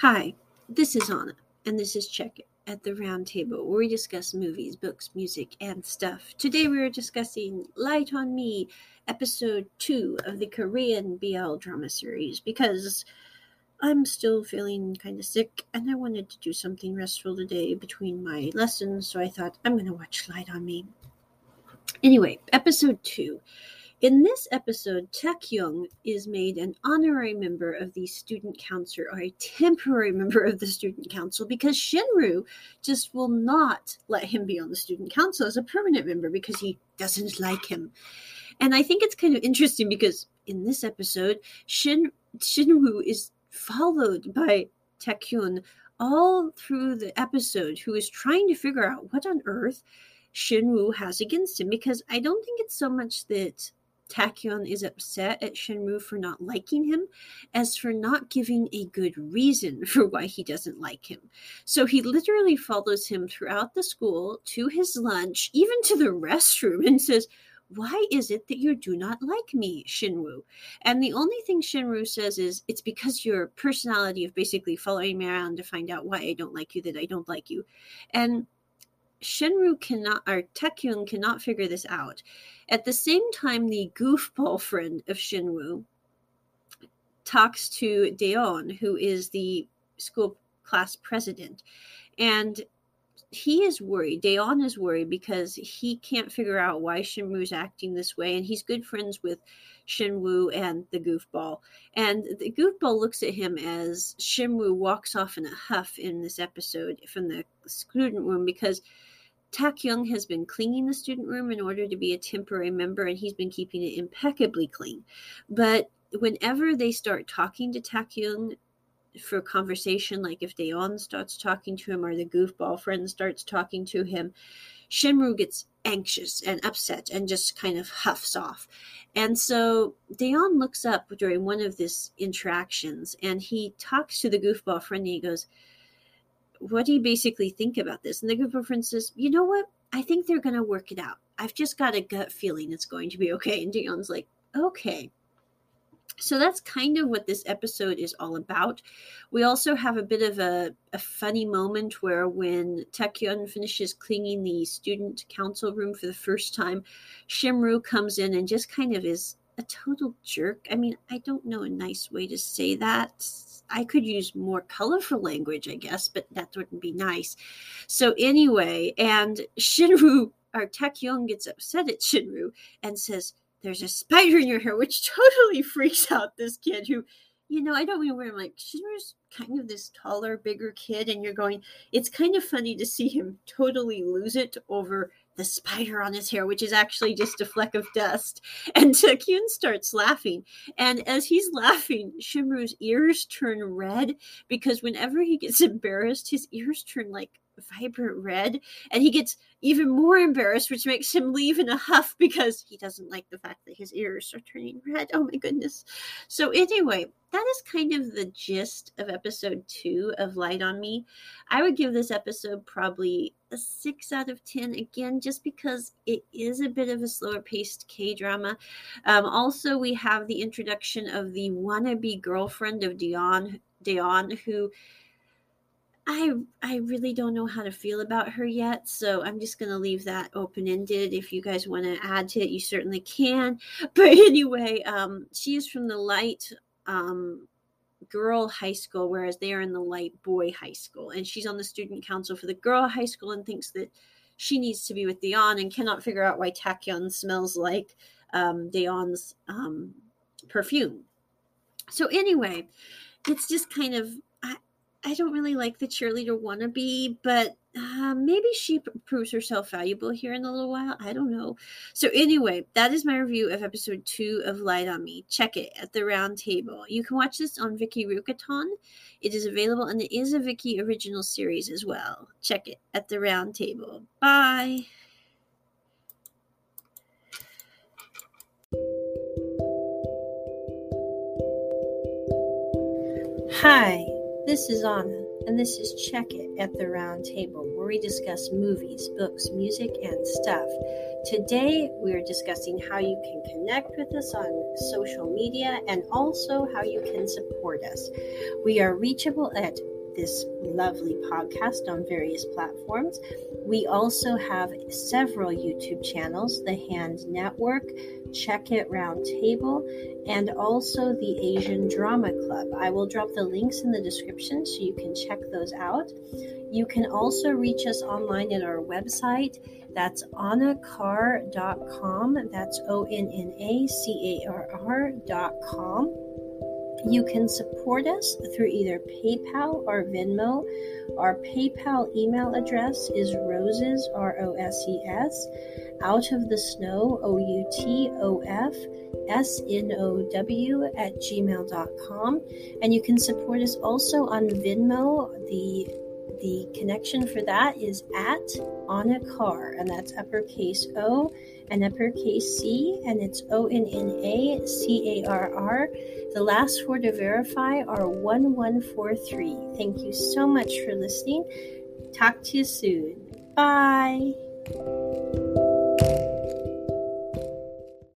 Hi, this is Anna, and this is Check It at the Round Table, where we discuss movies, books, music, and stuff. Today we are discussing Light on Me, episode 2 of the Korean BL drama series, because I'm still feeling kind of sick, and I wanted to do something restful today between my lessons, so I thought I'm going to watch Light on Me. Anyway, episode 2. In this episode, Taekyung is made an honorary member of the student council or a temporary member of the student council because Shinru just will not let him be on the student council as a permanent member because he doesn't like him. And I think it's kind of interesting because in this episode, Shin Shinru is followed by Taekyung all through the episode who is trying to figure out what on earth Shinru has against him because I don't think it's so much that Taekyung is upset at Shinru for not liking him as for not giving a good reason for why he doesn't like him. So he literally follows him throughout the school to his lunch, even to the restroom, and says, why is it that you do not like me, Shinru? And the only thing Shinru says is, it's because your personality of basically following me around to find out why I don't like you that I don't like you. And Shinru cannot, or Taekyung cannot figure this out. At the same time, the goofball friend of Shinru talks to Deon, who is the school class president, and he is worried. Dayon is worried because he can't figure out why Shinwu's acting this way, and he's good friends with Shinwoo and the goofball. And the goofball looks at him as Shinwoo walks off in a huff in this episode from the student room because Tak Young has been cleaning the student room in order to be a temporary member, and he's been keeping it impeccably clean. But whenever they start talking to Tak Young for conversation, like if Daeon starts talking to him or the goofball friend starts talking to him, Shinru gets anxious and upset and just kind of huffs off. And so Daeon looks up during one of these interactions and he talks to the goofball friend and he goes, what do you basically think about this? And the goofball friend says, you know what? I think they're going to work it out. I've just got a gut feeling it's going to be okay. And Daeon's like, okay. So that's kind of what this episode is all about. We also have a bit of a, a funny moment where when Taekyung finishes cleaning the student council room for the first time, Shinru comes in and just kind of is a total jerk. I mean, I don't know a nice way to say that I could use more colorful language, I guess, but that wouldn't be nice. So anyway, and Shinru or Taekyung gets upset at Shinru and says, There's a spider in your hair, which totally freaks out this kid who, you know, I don't even wear like Shinru's kind of this taller, bigger kid, and you're going, it's kind of funny to see him totally lose it over the spider on his hair, which is actually just a fleck of dust. And Taekyung starts laughing. And as he's laughing, Shinru's ears turn red because whenever he gets embarrassed, his ears turn like vibrant red. And he gets even more embarrassed, which makes him leave in a huff because he doesn't like the fact that his ears are turning red. Oh my goodness. So, anyway, that is kind of the gist of episode two of Light on Me. I would give this episode probably a six out of 10 again, just because it is a bit of a slower paced K drama. Um, also, we have the introduction of the wannabe girlfriend of Dion, Dion who I I really don't know how to feel about her yet, so I'm just going to leave that open ended. If you guys want to add to it, you certainly can. But anyway, um, she is from the light um, girl high school, whereas they are in the light boy high school, and she's on the student council for the girl high school and thinks that she needs to be with Dion and cannot figure out why Taekyung smells like um, Daeon's um, perfume. So anyway, it's just kind of I don't really like the cheerleader wannabe, but uh, maybe she proves herself valuable here in a little while. I don't know. So, anyway, that is my review of episode two of Light on Me. Check it at the round table. You can watch this on Viki Rakuten. It is available and it is a Viki original series as well. Check it at the round table. Bye. Hi. This is Anna, and this is Check It at the Round Table, where we discuss movies, books, music, and stuff. Today, we're discussing how you can connect with us on social media and also how you can support us. We are reachable at this lovely podcast on various platforms. We also have several YouTube channels The Hand Network, Check It Roundtable, and also the Asian Drama Club. I will drop the links in the description so you can check those out. You can also reach us online at our website. That's onnacarr.com. That's O N N A C A R R.com. You can support us through either PayPal or Venmo. Our PayPal email address is roses, R O S E S, out of the snow, O U T O F, S N O W, at gmail.com. And you can support us also on Venmo. The connection for that is at Onna Carr, and that's uppercase O and uppercase C, and it's O N N A C A R R. The last four to verify are 1143. Thank you so much for listening. Talk to you soon. Bye.